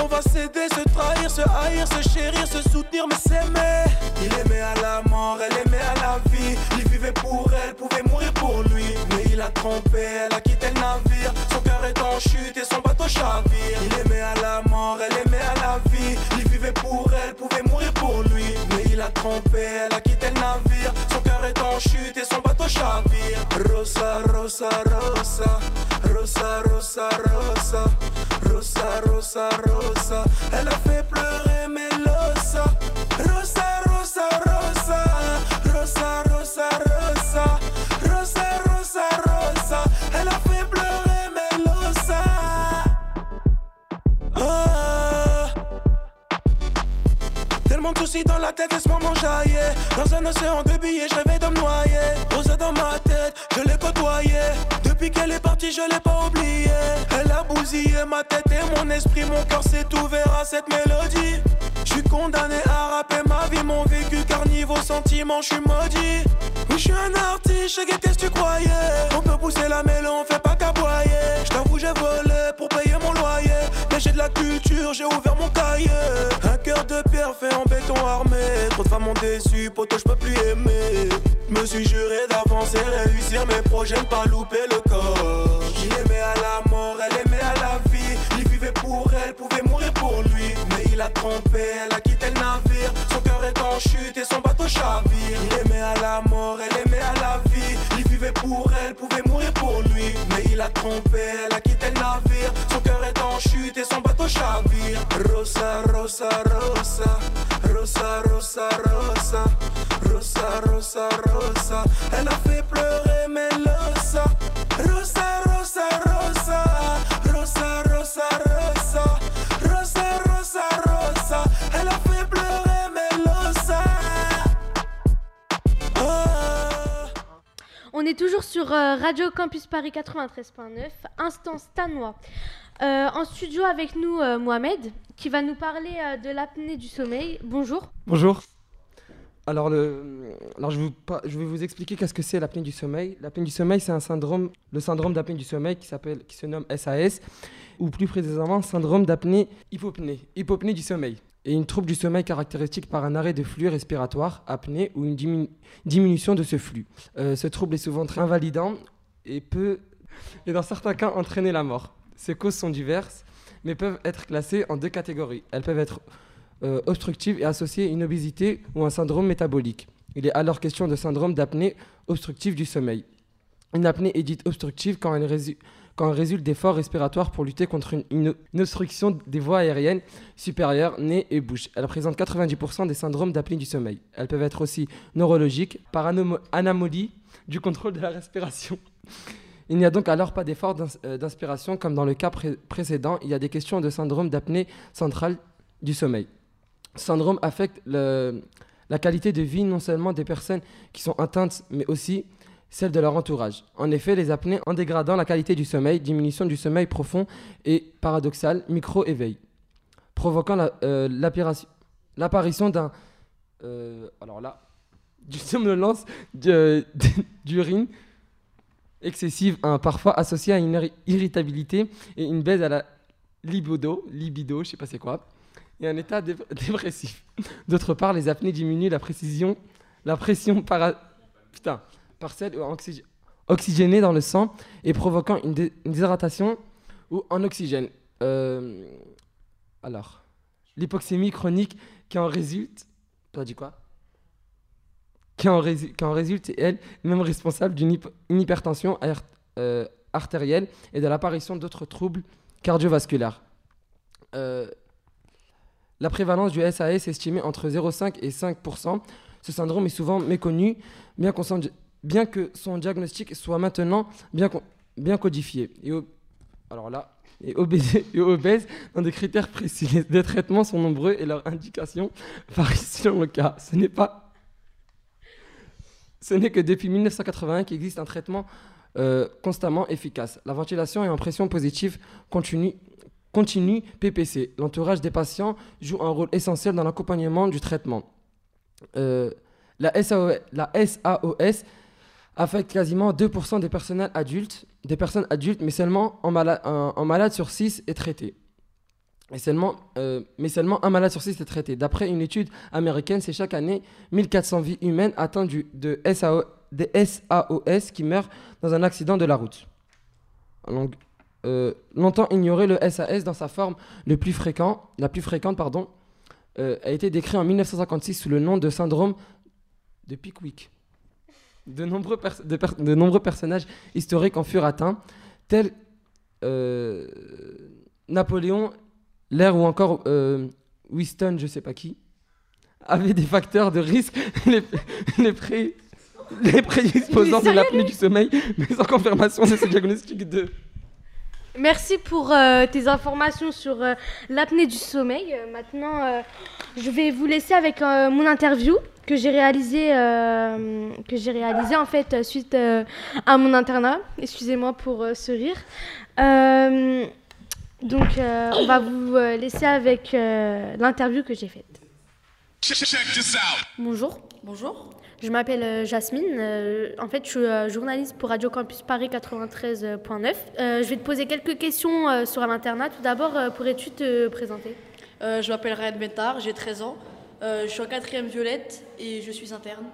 On va se trahir, se haïr, se chérir, se soutenir, mais s'aimer. Il aimait à la mort, elle aimait à la vie. Il vivait pour elle, pouvait mourir pour lui. Mais il a trompé, elle a quitté le navire. Son cœur est en chute et son bateau chavire. Il aimait à la mort, elle aimait à la vie. Il vivait pour elle, pouvait mourir pour lui. Mais il a trompé, elle a quitté le navire. Son cœur est en chute et son bateau chavire. Rosa, rosa, rosa. Rosa, rosa, rosa. Rosa, rosa, rosa. Elle a fait dans la tête, laisse-moi m'enjailler. Dans un océan de billets, je rêvais de me noyer Rosa dans ma tête, je l'ai côtoyée Depuis qu'elle est partie, je l'ai pas oubliée Elle a bousillé ma tête et mon esprit Mon cœur s'est ouvert à cette mélodie. Je suis condamné à rapper ma vie Mon vécu car niveau sentiment, je suis maudit je suis un artiste, je sais qu'est-ce que tu croyais On peut pousser la mêlée, on fait pas qu'aboyer Je t'avoue, j'ai volé pour payer mon loyer Mais j'ai de la culture, j'ai ouvert mon cahier Un cœur de pierre fait en béton armé. Trop de femmes ont déçu, poteau, je peux plus aimer. Me suis juré d'avancer, réussir mes projets, ne pas louper le corps. J'y aimais à la mort, elle aimait à la vie. Il vivait pour elle, pouvait mourir pour lui. Mais il a trompé, elle a quitté le navire. Son cœur est en chute et son bateau chavire. Il aimait à la mort, elle aimait à la vie. Il vivait pour elle, pouvait mourir pour lui. Mais il a trompé, elle a quitté le navire. Son cœur est en chute et son bateau chavire. Rosa, rosa, rosa. Rosa, rosa, rosa. Rosa. Elle a fait pleurer Melosa. On est toujours sur euh, Radio Campus Paris 93.9, instant stanois. Euh, en studio avec nous, euh, Mohamed, qui va nous parler euh, de l'apnée du sommeil. Bonjour. Bonjour. Alors, le, alors je, vous pa- je vais vous expliquer qu'est-ce que c'est l'apnée du sommeil. L'apnée du sommeil, c'est un syndrome, le syndrome d'apnée du sommeil qui, s'appelle, qui se nomme SAS, ou plus précisément syndrome d'apnée hypopnée, hypopnée du sommeil. Et une trouble du sommeil caractéristique par un arrêt de flux respiratoire, apnée, ou une diminu- diminution de ce flux. Euh, ce trouble est souvent très invalidant et peut, et dans certains cas, entraîner la mort. Ces causes sont diverses, mais peuvent être classées en deux catégories. Elles peuvent être euh, obstructive et associée à une obésité ou un syndrome métabolique. Il est alors question de syndrome d'apnée obstructive du sommeil. Une apnée est dite obstructive quand elle, résu- quand résulte d'efforts respiratoires pour lutter contre une, obstruction des voies aériennes supérieures, nez et bouche. Elle représente 90% des syndromes d'apnée du sommeil. Elles peuvent être aussi neurologiques, par anomalie du contrôle de la respiration. Il n'y a donc alors pas d'effort euh, d'inspiration comme dans le cas pré- précédent. Il y a des questions de syndrome d'apnée centrale du sommeil. Syndrome affecte la qualité de vie non seulement des personnes qui sont atteintes, mais aussi celle de leur entourage. En effet, les apnées, en dégradant la qualité du sommeil, diminution du sommeil profond et paradoxal, micro-éveil, provoquant euh, l'apparition d'un... euh, alors là, du somnolence d'urine excessive, hein, parfois associée à une irri- irritabilité et une baisse à la libido, libido, je sais pas c'est quoi, et un état dé- dépressif. D'autre part, les apnées diminuent la précision, la pression para, putain, partielle ou oxygénée dans le sang et provoquant une, dé- une déshydratation ou en oxygène. Euh, alors, l'hypoxémie chronique qui en résulte, t'as dit quoi? Qui en, qui en résulte, est elle, même responsable d'une hyp- hypertension euh, artérielle et de l'apparition d'autres troubles cardiovasculaires. Euh, la prévalence du SAS est estimée entre 0,5 et 5% Ce syndrome est souvent méconnu, bien, qu'on s'en- bien que son diagnostic soit maintenant bien, codifié. Et alors là, et obèse, et obèse dans des critères précis. Les traitements sont nombreux et leurs indications varient selon le cas. Ce n'est pas ce n'est que depuis 1981 qu'il existe un traitement euh, constamment efficace. La ventilation et en pression positive continue, continue PPC. L'entourage des patients joue un rôle essentiel dans l'accompagnement du traitement. Euh, la, SAO la SAOS affecte quasiment 2% des personnels adultes, des personnes adultes, mais seulement en malade sur 6 est traité. Euh, mais seulement un malade sur six est traité. D'après une étude américaine, c'est chaque année 1400 vies humaines atteintes de des SAOS qui meurent dans un accident de la route. Euh, longtemps ignoré, le SAS dans sa forme la plus fréquente euh, a été décrit en 1956 sous le nom de syndrome de Pickwick. De nombreux, de nombreux personnages historiques en furent atteints, tels euh, Napoléon, l'air ou encore euh, Winston, je sais pas qui, avaient des facteurs de risque les, les, pré- les prédisposants de l'apnée du sommeil, mais sans confirmation de ce diagnostic de... Merci pour euh, tes informations sur euh, l'apnée du sommeil. Euh, maintenant, euh, je vais vous laisser avec euh, mon interview que j'ai réalisé, euh, que j'ai réalisé en fait suite euh, à mon internat. Excusez-moi pour euh, ce rire. Euh, donc, euh, on va vous euh, laisser avec euh, l'interview que j'ai faite. Bonjour. Bonjour. Je m'appelle euh, Jasmine. euh, en fait, je suis euh, journaliste pour Radio Campus Paris 93.9. Euh, je vais te poser quelques questions sur l'internat. Tout d'abord, pourrais-tu te présenter? Je m'appelle Ryan Bentard, j'ai 13 ans. Je suis en quatrième violette et je suis interne.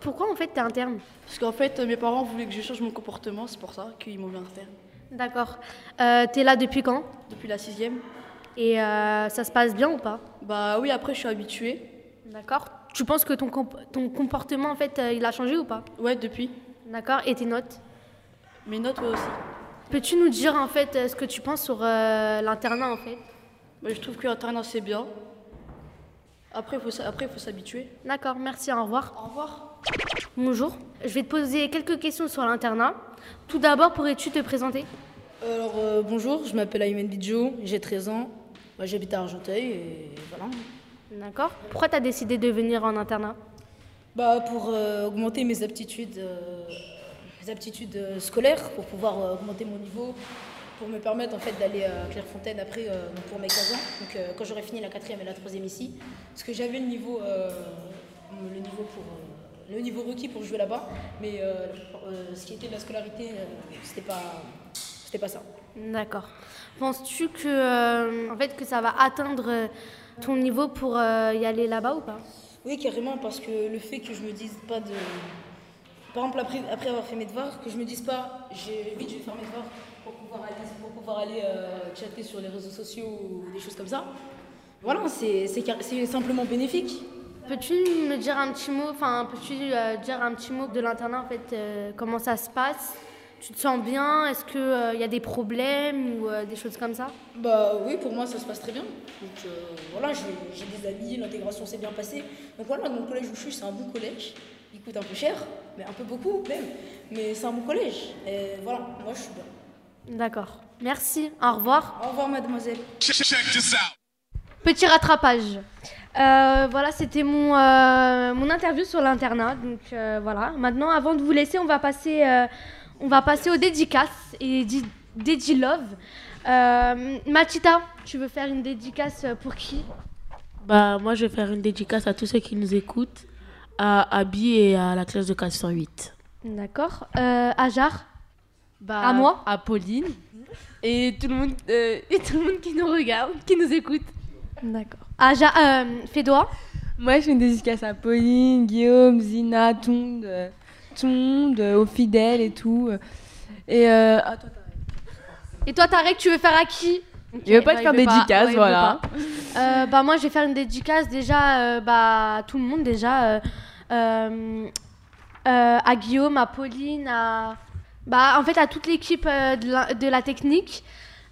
Pourquoi en fait t'es interne? Parce qu'en fait, mes parents voulaient que je change mon comportement, c'est pour ça qu'ils m'ont mis interne. D'accord. Euh, t'es là depuis quand? Depuis la sixième. Et ça se passe bien ou pas? Bah oui, après je suis habituée. D'accord. Tu penses que ton, comp- ton comportement en fait euh, il a changé ou pas Ouais, depuis. D'accord. Et tes notes Mes notes ouais, aussi. Peux-tu nous dire en fait euh, ce que tu penses sur euh, l'internat en fait Bah, je trouve que l'internat c'est bien. Après, il faut, après, faut s'habituer. D'accord, merci, au revoir. Au revoir. Bonjour, je vais te poser quelques questions sur l'internat. Tout d'abord, pourrais-tu te présenter? Alors, euh, bonjour, je m'appelle Aymen Bidjo, j'ai 13 ans. Bah, J'habite à Argenteuil et voilà. D'accord. Pourquoi tu as décidé de venir en internat? Bah, pour euh, augmenter mes aptitudes, euh, mes aptitudes euh, scolaires, pour pouvoir euh, augmenter mon niveau, pour me permettre en fait d'aller à Clairefontaine après pour mes 15 ans. Donc quand j'aurai fini la quatrième et la troisième ici, parce que j'avais le niveau, le niveau pour le niveau requis pour jouer là-bas, mais euh, euh, ce qui était de la scolarité, euh, c'était pas, c'était pas ça. D'accord. Penses-tu que, en fait, que ça va atteindre ton niveau pour euh, y aller là-bas ou pas? Oui, carrément, parce que le fait que je me dise pas de. Par exemple, après, après avoir fait mes devoirs, que je me dise pas, j'ai vite, je vais faire mes devoirs pour pouvoir aller, pour pouvoir aller euh, chatter sur les réseaux sociaux ou des choses comme ça. Voilà, c'est simplement bénéfique. Peux-tu me dire un petit mot, enfin, peux-tu euh, dire un petit mot de l'internat en fait, comment ça se passe? Tu te sens bien? Est-ce qu'il y a des problèmes ou euh, des choses comme ça? Bah oui, pour moi, ça se passe très bien. Donc euh, voilà, j'ai des amis, l'intégration s'est bien passée. Donc voilà, mon collège où je suis, c'est un bon collège. Il coûte un peu cher, mais un peu beaucoup même. Mais c'est un bon collège. Et voilà, moi je suis bien. D'accord. Merci. Au revoir. Au revoir, mademoiselle. Petit rattrapage. Euh, voilà, c'était mon, euh, mon interview sur l'internat. Donc euh, voilà. Maintenant, avant de vous laisser, on va passer, euh, on va passer aux dédicaces et di- dédi love. Euh, Matita, tu veux faire une dédicace pour qui? Bah, moi, je vais faire une dédicace à tous ceux qui nous écoutent, à Abby et à la classe de 408. D'accord. Euh, Ajar? Bah, À moi? À Pauline. Et tout le monde, euh, et tout le monde qui nous regarde, qui nous écoute. D'accord. Ajar, euh, Fédois? Moi, je fais une dédicace à Pauline, Guillaume, Zina, tout le monde, euh, tout le monde, euh, aux fidèles et tout. euh. Et euh, ah, toi, Et toi, Tarek, tu veux faire à qui Il veut pas te Ouais, faire dédicace, Ouais, voilà. Euh, bah moi, je vais faire une dédicace déjà euh, bah, à tout le monde déjà. euh, euh, euh, à Guillaume, à Pauline, à bah en fait à toute l'équipe euh, de, la, de la technique,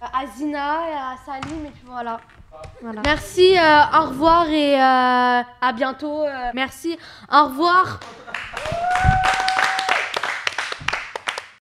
à Zina, à Salim et puis voilà. Voilà. Merci, euh, au revoir et euh, à bientôt. euh, merci, au revoir.